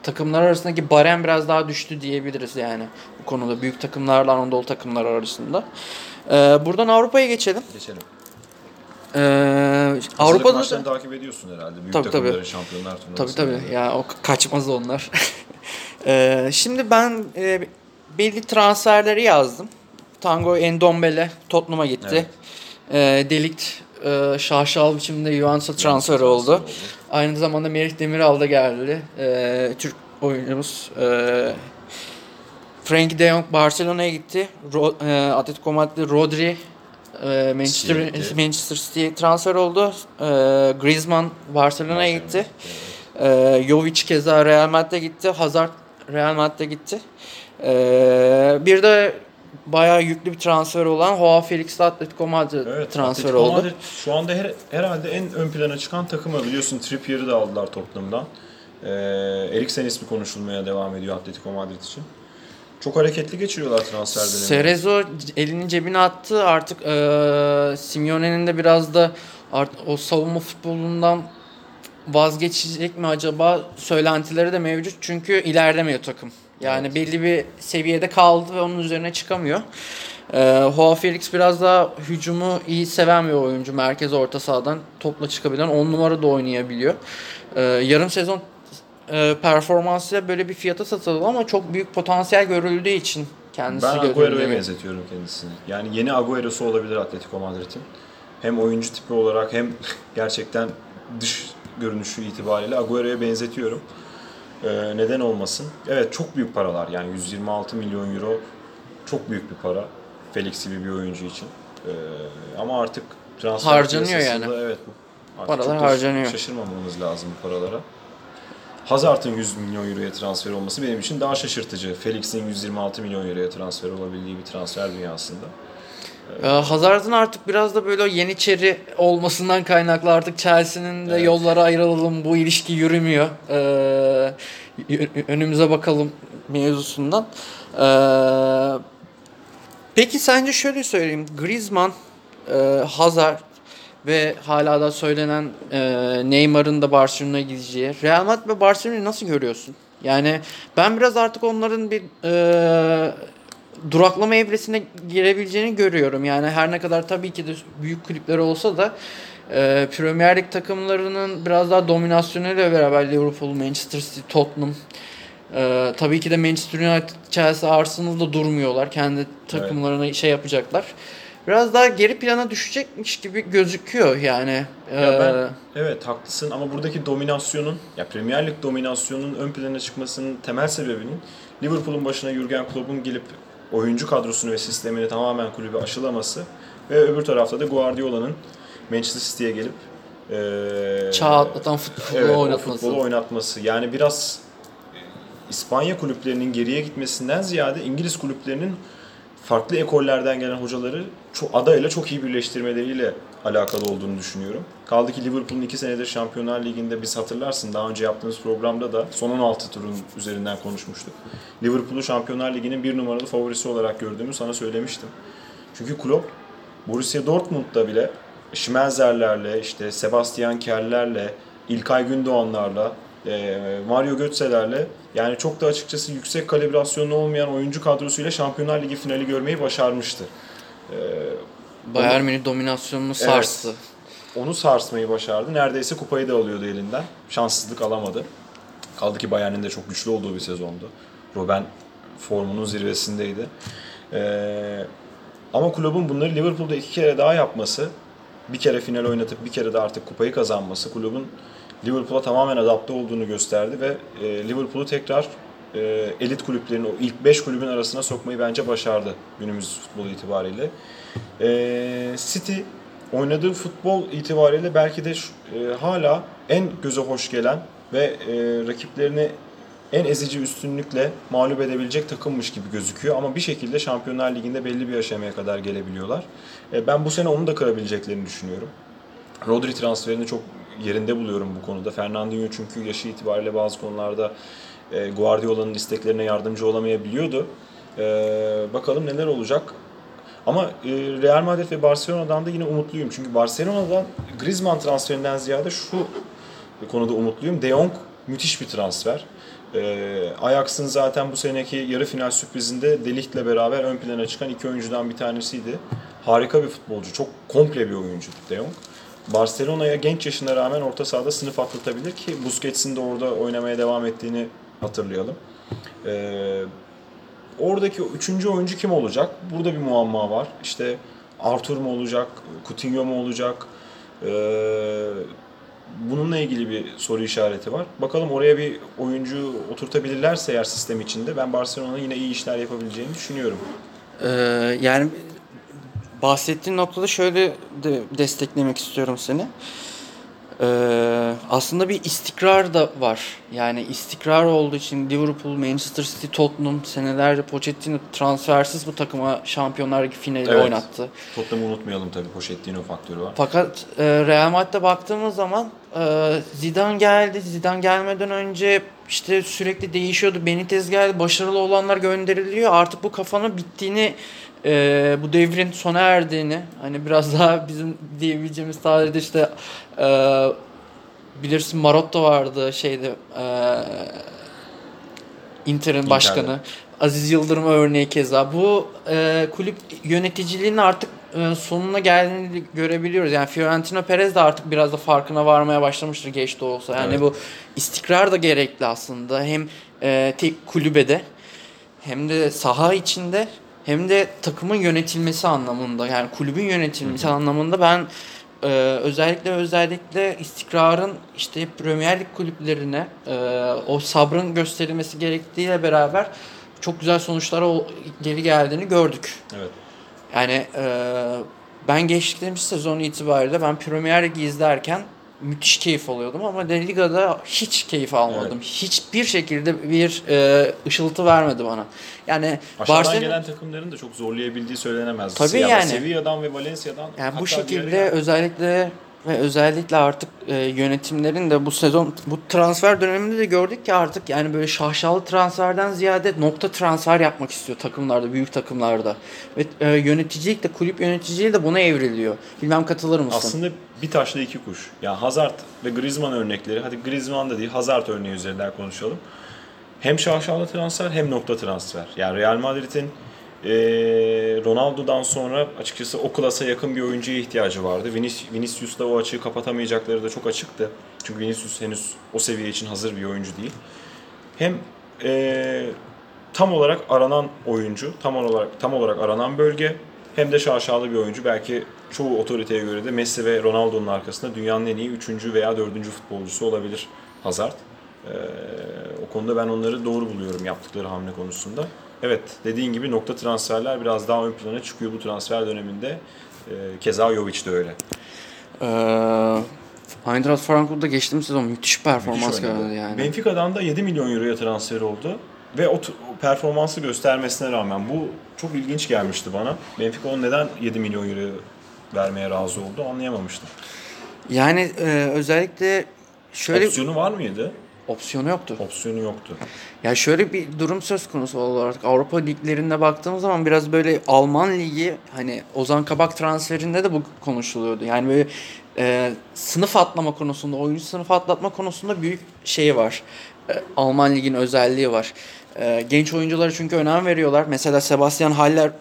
takımlar arasındaki barem biraz daha düştü diyebiliriz yani bu konuda büyük takımlarla Anadolu takımlar arasında. E, buradan Avrupa'ya geçelim. Geçelim. E, Avrupa'da Avrupa'da da takip ediyorsun herhalde. Büyük Tabii, takımların tabii. şampiyonlar Tabii turnuvası. tabii. Ya o kaçmaz onlar. Ee, [LAUGHS] şimdi ben e, belli transferleri yazdım. Tango Endombele Tottenham'a gitti. Ee, Delikt e, şaşalı biçimde Juventus'a transfer oldu. Aynı zamanda Merih Demiral da geldi. Ee, Türk oyuncumuz. Ee, Frank de Jong Barcelona'ya gitti. Ro, e, Atletico Madrid Rodri e, Manchester gitti. Manchester City'ye transfer oldu. Ee, Griezmann Barcelona'ya gitti. Ee, Jovic keza Real Madrid'e gitti. Hazard Real Madrid'e gitti. Ee, bir de bayağı yüklü bir transfer olan Joao Felix de Atletico Madrid Evet, transfer Atletico oldu. Madrid şu anda her, herhalde en ön plana çıkan takımı biliyorsun Trippier'i de aldılar Tottenham'dan. Ee, Eriksen ismi konuşulmaya devam ediyor Atletico Madrid için. Çok hareketli geçiriyorlar transfer dönemini. Cerezo elini cebine attı. Artık eee Simeone'nin de biraz da art, o savunma futbolundan vazgeçecek mi acaba söylentileri de mevcut. Çünkü ilerlemiyor takım. Yani Evet. belli bir seviyede kaldı ve onun üzerine çıkamıyor. Ee, Joao Felix biraz daha hücumu iyi seven bir oyuncu. Merkez orta sahadan topla çıkabilen 10 numara da oynayabiliyor. Ee, yarım sezon e, performansıyla böyle bir fiyata satıldı ama çok büyük potansiyel görüldüğü için kendisi Ben Agüero'ya benzetiyorum kendisini. Yani yeni Agüero'su olabilir Atletico Madrid'in. Hem oyuncu tipi olarak hem [LAUGHS] gerçekten dış görünüşü itibariyle Agüero'ya benzetiyorum. Ee, neden olmasın? Evet çok büyük paralar yani 126 milyon euro çok büyük bir para. Felix gibi bir oyuncu için. Ee, ama artık transfer Harcanıyor yani. Evet bu. Paralar harcanıyor. Şaşırmamamız lazım bu paralara. Hazard'ın 100 milyon euroya transfer olması benim için daha şaşırtıcı. Felix'in 126 milyon euroya transfer olabildiği bir transfer dünyasında. Ee, Hazard'ın artık biraz da böyle yeniçeri olmasından kaynaklı artık Chelsea'nin de Evet. yollara ayrılalım bu ilişki yürümüyor. Ee, önümüze bakalım mevzusundan. Ee, peki sence şöyle söyleyeyim. Griezmann, e, Hazard ve hala da söylenen e, Neymar'ın da Barcelona'ya gideceği. Real Madrid ve Barcelona'yı nasıl görüyorsun? Yani ben biraz artık onların bir e, duraklama evresine girebileceğini görüyorum. Yani her ne kadar tabii ki de büyük kulüpleri olsa da e, Premier Lig takımlarının biraz daha dominasyonuyla beraber Liverpool, Manchester City, Tottenham e, tabii ki de Manchester United, Chelsea, Arsenal'da durmuyorlar. Kendi takımlarına şey yapacaklar. Biraz daha geri plana düşecekmiş gibi gözüküyor yani. Ya E, ben evet haklısın ama buradaki dominasyonun ya Premier Lig dominasyonunun ön plana çıkmasının temel sebebinin Liverpool'un başına Jurgen Klopp'un gelip oyuncu kadrosunu ve sistemini tamamen kulübe aşılaması ve öbür tarafta da Guardiola'nın Manchester City'ye gelip eee çağ atlatan futbolu evet, oynatması. futbolu oynatması. Yani biraz İspanya kulüplerinin geriye gitmesinden ziyade İngiliz kulüplerinin farklı ekollerden gelen hocaları çok, adayla çok iyi birleştirmeleriyle alakalı olduğunu düşünüyorum. Kaldı ki Liverpool'un iki senedir Şampiyonlar Ligi'nde biz hatırlarsın daha önce yaptığımız programda da son 16 turun üzerinden konuşmuştuk. Liverpool'u Şampiyonlar Ligi'nin bir numaralı favorisi olarak gördüğümü sana söylemiştim. Çünkü Klopp Borussia Dortmund'da bile Schmelzer'lerle, işte Sebastian Kell'lerle, İlkay Gündoğan'larla, Mario Götze'lerle yani çok da açıkçası yüksek kalibrasyonlu olmayan oyuncu kadrosuyla Şampiyonlar Ligi finali görmeyi başarmıştı. Bayern Münih dominasyonunu sarstı. Onu sarsmayı başardı. Neredeyse kupayı da alıyordu elinden. Şanssızlık alamadı. Kaldı ki Bayern'in de çok güçlü olduğu bir sezondu. Robben formunun zirvesindeydi. Ee, ama kulübün bunları Liverpool'da iki kere daha yapması, bir kere final oynatıp bir kere de artık kupayı kazanması kulübün Liverpool'a tamamen adapte olduğunu gösterdi ve e, Liverpool'u tekrar e, elit kulüplerin, o ilk 5 kulübün arasına sokmayı bence başardı günümüz futbolu itibariyle. E, City oynadığı futbol itibariyle belki de hala en göze hoş gelen ve rakiplerini en ezici üstünlükle mağlup edebilecek takımmış gibi gözüküyor. Ama bir şekilde Şampiyonlar Ligi'nde belli bir aşamaya kadar gelebiliyorlar. Ben bu sene onu da kırabileceklerini düşünüyorum. Rodri transferini çok yerinde buluyorum bu konuda. Fernandinho çünkü yaşı itibariyle bazı konularda e, Guardiola'nın isteklerine yardımcı olamayabiliyordu. E, bakalım neler olacak. Ama e, Real Madrid ve Barcelona'dan da yine umutluyum. Çünkü Barcelona'dan Griezmann transferinden ziyade şu konuda umutluyum. De Jong müthiş bir transfer. E, Ajax'ın zaten bu seneki yarı final sürprizinde De Ligt'le beraber ön plana çıkan iki oyuncudan bir tanesiydi. Harika bir futbolcu. Çok komple bir oyuncu De Jong. Barcelona'ya genç yaşına rağmen orta sahada sınıf atlatabilir ki Busquets'in de orada oynamaya devam ettiğini hatırlayalım. Ee, oradaki üçüncü oyuncu kim olacak? Burada bir muamma var. İşte Arthur mu olacak, Coutinho mu olacak? Ee, bununla ilgili bir soru işareti var. Bakalım oraya bir oyuncu oturtabilirlerse eğer sistem içinde ben Barcelona'nın yine iyi işler yapabileceğini düşünüyorum. Ee, yani bahsettiğin noktada şöyle de desteklemek istiyorum seni. Ee, aslında bir istikrar da var. Yani istikrar olduğu için Liverpool, Manchester City, Tottenham senelerce Pochettino transfersiz bu takıma Şampiyonlar Ligi finali Evet. oynattı. Tottenham'ı unutmayalım tabii Pochettino faktörü var. Fakat e, Real Madrid'e baktığımız zaman e, Zidane geldi. Zidane gelmeden önce işte sürekli değişiyordu. Benitez geldi. Başarılı olanlar gönderiliyor. Artık bu kafanın bittiğini e, bu devrin sona erdiğini hani biraz [LAUGHS] daha bizim diyebileceğimiz tarihte işte e, bilirsin Marotta vardı şeyde e, Inter'in başkanı. Aziz Yıldırım örneği keza. Bu e, kulüp yöneticiliğinin artık e, sonuna geldiğini görebiliyoruz. Yani Fiorentino Perez de artık biraz da farkına varmaya başlamıştır geç de olsa. Yani Evet. bu istikrar da gerekli aslında. Hem e, tek kulübede hem de saha içinde hem de takımın yönetilmesi anlamında yani kulübün yönetilmesi anlamında ben e, özellikle özellikle istikrarın işte Premier Lig kulüplerine e, o sabrın gösterilmesi gerektiğiyle beraber çok güzel sonuçlara geri geldiğini gördük. Evet. Yani e, ben geçtiğimiz sezon itibariyle ben Premier Ligi izlerken müthiş keyif alıyordum ama La Liga'da hiç keyif almadım. Evet. Hiçbir şekilde bir e, ışıltı vermedi bana. Yani Aşağıdan Barcelona gelen takımların da çok zorlayabildiği söylenemez. Tabii Ya yani. Sevilla'dan ve Valencia'dan yani bu şekilde özellikle ve özellikle artık e, yönetimlerin de bu sezon bu transfer döneminde de gördük ki artık yani böyle şaşalı transferden ziyade nokta transfer yapmak istiyor takımlarda, büyük takımlarda. Ve e, yöneticilik de kulüp yöneticiliği de buna evriliyor. Bilmem katılır mısın? Aslında bir taşla iki kuş. Yani Hazard ve Griezmann örnekleri, hadi Griezmann da değil Hazard örneği üzerinden konuşalım. Hem şaşalı transfer hem nokta transfer. Yani Real Madrid'in eee, Ronaldo'dan sonra açıkçası o klasa yakın bir oyuncuya ihtiyacı vardı. Vinic- Vinicius da o açığı kapatamayacakları da çok açıktı. Çünkü Vinicius henüz o seviye için hazır bir oyuncu değil. Hem eee, tam olarak aranan oyuncu, tam olarak tam olarak aranan bölge hem de şaşalı bir oyuncu. Belki çoğu otoriteye göre de Messi ve Ronaldo'nun arkasında dünyanın en iyi 3. veya 4. futbolcusu olabilir Hazard. Ee, o konuda ben onları doğru buluyorum yaptıkları hamle konusunda. Evet dediğin gibi nokta transferler biraz daha ön plana çıkıyor bu transfer döneminde. Ee, keza Jovic de öyle. Ee, Eintracht Frankfurt'da geçtiğimiz sezon müthiş performans gösterdi yani. Benfica'dan da 7 milyon euroya transfer oldu. ve o, t- o performansı göstermesine rağmen bu çok ilginç gelmişti bana. Benfica onu neden 7 milyon euro vermeye razı oldu anlayamamıştım. Yani e, özellikle şöyle Opsiyonu var mıydı? Opsiyonu yoktu. Opsiyonu yoktu. Ya şöyle bir durum söz konusu olarak Avrupa liglerinde baktığımız zaman biraz böyle Alman ligi hani Ozan Kabak transferinde de bu konuşuluyordu. Yani böyle e, sınıf atlama konusunda, oyuncu sınıf atlatma konusunda büyük şey var. E, Alman ligin özelliği var. E, genç oyunculara çünkü önem veriyorlar. Mesela Sebastian Haller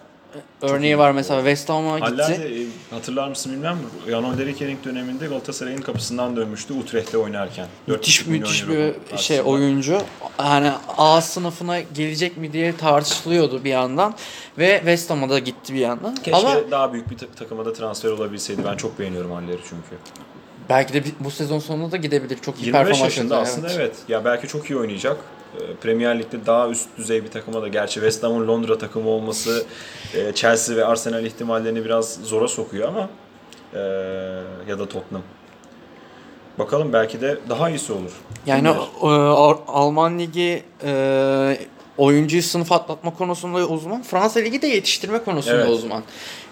örneği var mesela West Ham'a gitti. Haller de e, hatırlar mısın bilmem Jan Olderikening döneminde Galatasaray'ın kapısından dönmüştü Utrecht'te oynarken. Müthiş 4,5 milyon müthiş bir şey oyuncu. Hani A sınıfına gelecek mi diye tartışılıyordu bir yandan ve West Ham'a da gitti bir yandan. Keşke Ama daha büyük bir ta- takıma da transfer olabilseydi. Ben çok beğeniyorum Haller'i çünkü. belki de bu sezon sonunda da gidebilir. Çok iyi 25 performans yaşında aslında evet. Ya belki çok iyi oynayacak. Ee, Premier Lig'de daha üst düzey bir takıma da gerçi West Ham'ın Londra takımı olması e, Chelsea ve Arsenal ihtimallerini biraz zora sokuyor ama e, ya da Tottenham. Bakalım belki de daha iyisi olur. Yani Kim bilir? e, Alman ligi e, oyuncuyu sınıf atlatma konusunda uzman. Fransa ligi de yetiştirme konusunda Evet. uzman.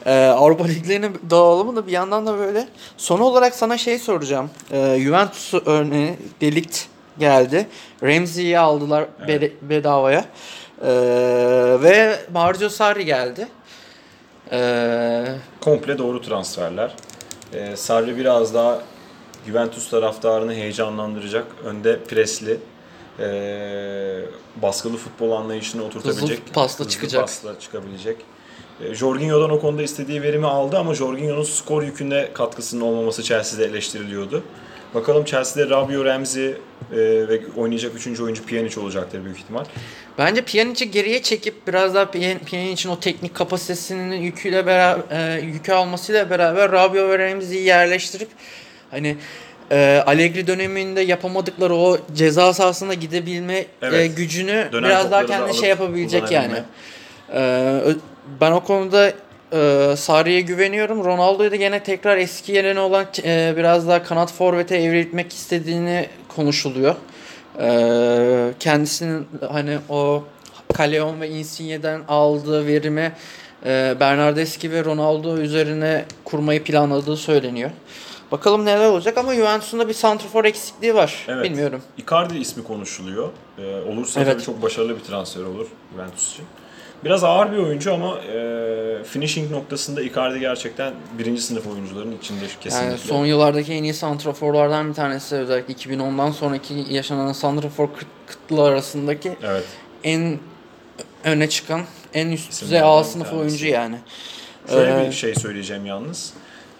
E, Avrupa [LAUGHS] liglerinin dağılımı da bir yandan da böyle. Son olarak sana şey soracağım. E, Juventus örneği Delikt geldi. Ramsey'i aldılar Evet. bedavaya. E, ve Mario Sarri geldi. E, komple doğru transferler. Ee, Sarri biraz daha Juventus taraftarını heyecanlandıracak. Önde presli, ee, baskılı futbol anlayışını oturtabilecek. Hızlı pasla çıkacak. pasla çıkabilecek. Ee, Jorginho'dan o konuda istediği verimi aldı ama Jorginho'nun skor yükünde katkısının olmaması Chelsea'de eleştiriliyordu. Bakalım Chelsea'de Rabio Ramsey ee, ve oynayacak üçüncü oyuncu Pjanic olacaktır büyük ihtimal. Bence Pjanic'i geriye çekip biraz daha Pjan- Pjanic'in o teknik kapasitesinin yüküyle beraber yükü almasıyla beraber Rabio ve Ramsey'i yerleştirip hani e, Allegri döneminde yapamadıkları o ceza sahasına gidebilme Evet. e, gücünü Dönen biraz daha da kendi alıp şey yapabilecek yani. E, ben o konuda e, Sarri'ye güveniyorum. Ronaldo'yu da gene tekrar eski yerine olan e, biraz daha kanat forvete evrilmek istediğini konuşuluyor. E, kendisinin hani o Callejon ve Insigne'den aldığı verimi e, Bernardeschi ve Ronaldo üzerine kurmayı planladığı söyleniyor. Bakalım neler olacak ama Juventus'un da bir santrafor eksikliği var. Evet. Bilmiyorum. Icardi ismi konuşuluyor. Ee, olursa Evet. tabii çok başarılı bir transfer olur Juventus için. Biraz ağır bir oyuncu ama e, finishing noktasında Icardi gerçekten birinci sınıf oyuncuların içinde kesinlikle. Yani son yıllardaki en iyi santraforlardan bir tanesi özellikle 2010'dan sonraki yaşanan santrafor kıt- kıtlığı arasındaki Evet. en öne çıkan, en üst düzey İsimlerden A bir sınıf oyuncu yani. Şöyle Ee, bir şey söyleyeceğim yalnız.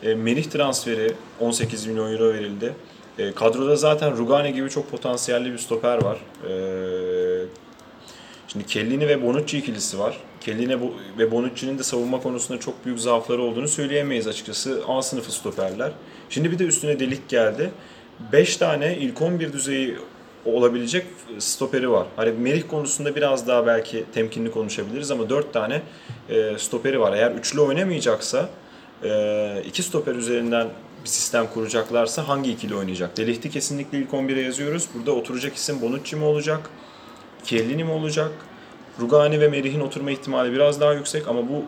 E, Melih transferi 18 milyon euro verildi. E, kadroda zaten Rugani gibi çok potansiyelli bir stoper var. E, şimdi Kellini ve Bonucci ikilisi var. Kellini ve Bonucci'nin de savunma konusunda çok büyük zaafları olduğunu söyleyemeyiz açıkçası. A sınıfı stoperler. Şimdi bir de üstüne delik geldi. 5 tane ilk 11 düzeyi olabilecek stoperi var. Hani Merih konusunda biraz daha belki temkinli konuşabiliriz ama 4 tane e, stoperi var. Eğer üçlü oynamayacaksa e, iki stoper üzerinden bir sistem kuracaklarsa hangi ikili oynayacak? Delihti kesinlikle ilk 11'e yazıyoruz. Burada oturacak isim Bonucci mi olacak? Chiellini mi olacak? Rugani ve Merih'in oturma ihtimali biraz daha yüksek ama bu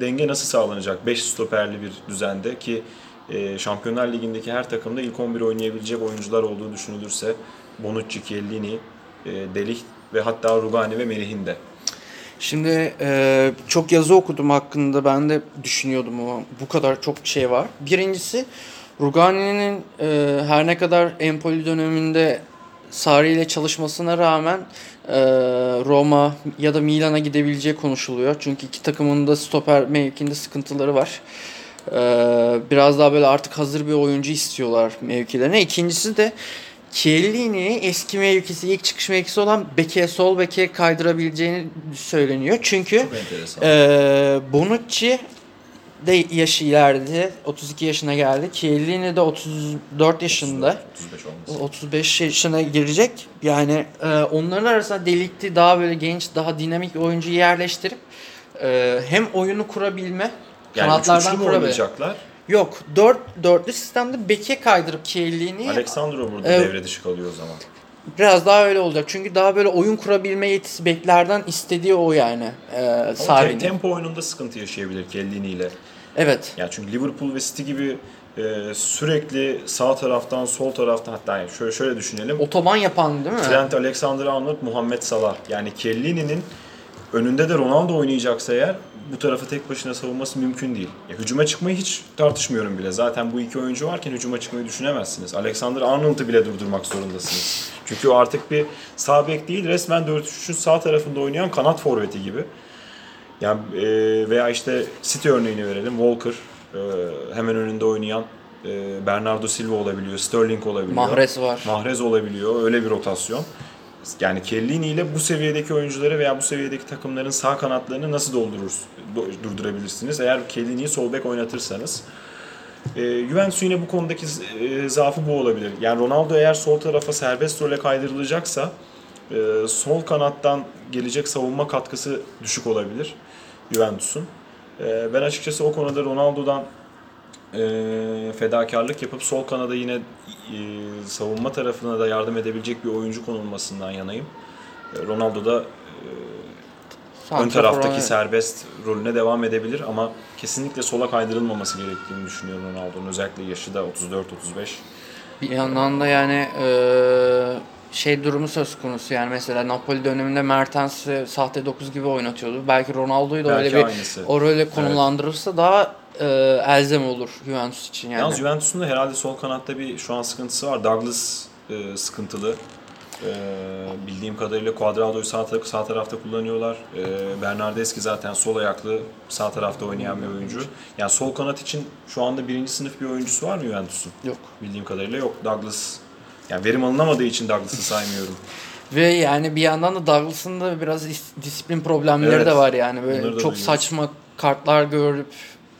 denge nasıl sağlanacak? 5 stoperli bir düzende ki e, Şampiyonlar Ligi'ndeki her takımda ilk 11 oynayabilecek oyuncular olduğu düşünülürse Bonucci, Chiellini, e, Delicht ve hatta Rugani ve Merih'in de. Şimdi e, çok yazı okudum hakkında ben de düşünüyordum ama bu kadar çok şey var. Birincisi Rugani'nin e, her ne kadar Empoli döneminde Sarri ile çalışmasına rağmen Roma ya da Milan'a gidebileceği konuşuluyor. Çünkü iki takımın da stoper mevkinde sıkıntıları var. E, biraz daha böyle artık hazır bir oyuncu istiyorlar mevkilerine. İkincisi de Chiellini eski mevkisi, ilk çıkış mevkisi olan beke, sol beke kaydırabileceğini söyleniyor. Çünkü ee, Bonucci de yaşı ileride. 32 yaşına geldi. Chiellini de 34 yaşında. 35 olması. 35 yaşına girecek. Yani e, onların arasında delikti daha böyle genç, daha dinamik oyuncuyu yerleştirip e, hem oyunu kurabilme, Yani kanatlardan oynayacaklar? Yok, 4 dörtlü sistemde beke kaydırıp Chiellini'yi Alexandro burada Evet. devre dışı kalıyor o zaman. Biraz daha öyle olacak. Çünkü daha böyle oyun kurabilme yetisi beklerden istediği o yani. Te- Sarri'nin. tempo oyununda sıkıntı yaşayabilir Kellini ile. Evet. Yani çünkü Liverpool ve City gibi e, sürekli sağ taraftan sol taraftan hatta yani şöyle şöyle düşünelim. Otoban yapan değil mi? Trent Alexander-Arnold, Muhammed Salah. Yani Kellini'nin önünde de Ronaldo oynayacaksa eğer bu tarafı tek başına savunması mümkün değil. Ya, hücuma çıkmayı hiç tartışmıyorum bile. Zaten bu iki oyuncu varken hücuma çıkmayı düşünemezsiniz. Alexander-Arnold'u bile durdurmak zorundasınız. Çünkü o artık bir sağ bek değil, resmen 4-3'ün sağ tarafında oynayan kanat forveti gibi. Yani e, veya işte City örneğini verelim. Walker e, hemen önünde oynayan e, Bernardo Silva olabiliyor, Sterling olabiliyor. Mahrez var. Mahrez olabiliyor. Öyle bir rotasyon. Yani Kellini ile bu seviyedeki oyuncuları veya bu seviyedeki takımların sağ kanatlarını nasıl doldurur, do- durdurabilirsiniz? Eğer Kellini'yi sol bek oynatırsanız. E, Juventus'un yine bu konudaki e, zaafı bu olabilir. Yani Ronaldo eğer sol tarafa serbest role kaydırılacaksa e, sol kanattan gelecek savunma katkısı düşük olabilir Juventus'un. E, ben açıkçası o konuda Ronaldo'dan e, fedakarlık yapıp sol kanada yine e, savunma tarafına da yardım edebilecek bir oyuncu konulmasından yanayım. E, Ronaldo da ön Santrafor taraftaki serbest rolüne devam edebilir ama kesinlikle sola kaydırılmaması gerektiğini düşünüyorum Ronaldo'nun. Özellikle yaşı da 34-35. Bir yandan da yani eee, şey durumu söz konusu yani mesela Napoli döneminde Mertens'i sahte 9 gibi oynatıyordu. Belki Ronaldo'yu da Belki öyle bir aynısı. o role konumlandırırsa daha eee, elzem olur Juventus için yani. Yalnız Juventus'un da herhalde sol kanatta bir şu an sıkıntısı var. Douglas e, sıkıntılı. E, bildiğim kadarıyla Cuadrado'yu sağ, ta- sağ tarafta kullanıyorlar. E, Bernardeschi zaten sol ayaklı sağ tarafta oynayan bir oyuncu. Yani sol kanat için şu anda birinci sınıf bir oyuncusu var mı Juventus'un? Yok. Bildiğim kadarıyla yok. Douglas yani verim alınamadığı için Douglas'ı saymıyorum. [LAUGHS] Ve yani bir yandan da Douglas'ın da biraz dis- disiplin problemleri Evet. de var yani. Böyle çok duyuyoruz. saçma kartlar görüp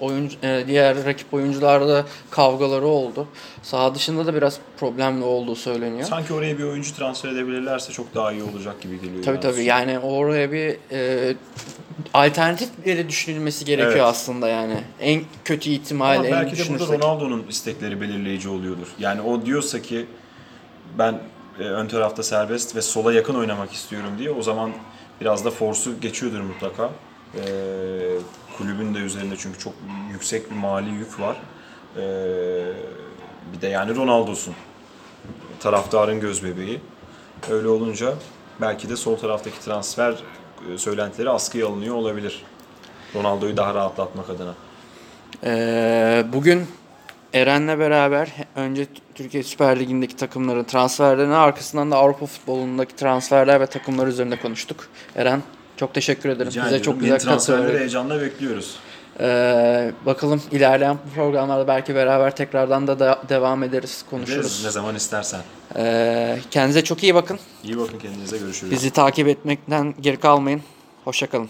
oyuncu e, diğer rakip oyuncularla kavgaları oldu. Saha dışında da biraz problemli olduğu söyleniyor. Sanki oraya bir oyuncu transfer edebilirlerse çok daha iyi olacak gibi geliyor. Tabii Juventus. tabii yani oraya bir e, alternatifleri düşünülmesi gerekiyor Evet. aslında yani. En kötü ihtimal Ama en belki de burada. Ronaldo'nun istekleri belirleyici oluyordur. Yani o diyorsa ki ben e, ön tarafta serbest ve sola yakın oynamak istiyorum diye o zaman biraz da forsu geçiyordur mutlaka. E, kulübün de üzerinde çünkü çok yüksek bir mali yük var. E, bir de yani Ronaldo'sun. Taraftarın göz bebeği. Öyle olunca belki de sol taraftaki transfer e, söylentileri askıya alınıyor olabilir. Ronaldo'yu daha rahatlatmak adına. Ee, bugün Eren'le beraber önce Türkiye Süper Ligi'ndeki takımların transferlerini arkasından da Avrupa futbolundaki transferler ve takımlar üzerinde konuştuk. Eren çok teşekkür ederim. Rica Bize ediyorum. çok güzel transferleri heyecanla bekliyoruz. Ee, bakalım ilerleyen programlarda belki beraber tekrardan da, da devam ederiz, konuşuruz. ne zaman istersen. Ee, kendinize çok iyi bakın. İyi bakın kendinize görüşürüz. Bizi takip etmekten geri kalmayın. Hoşçakalın.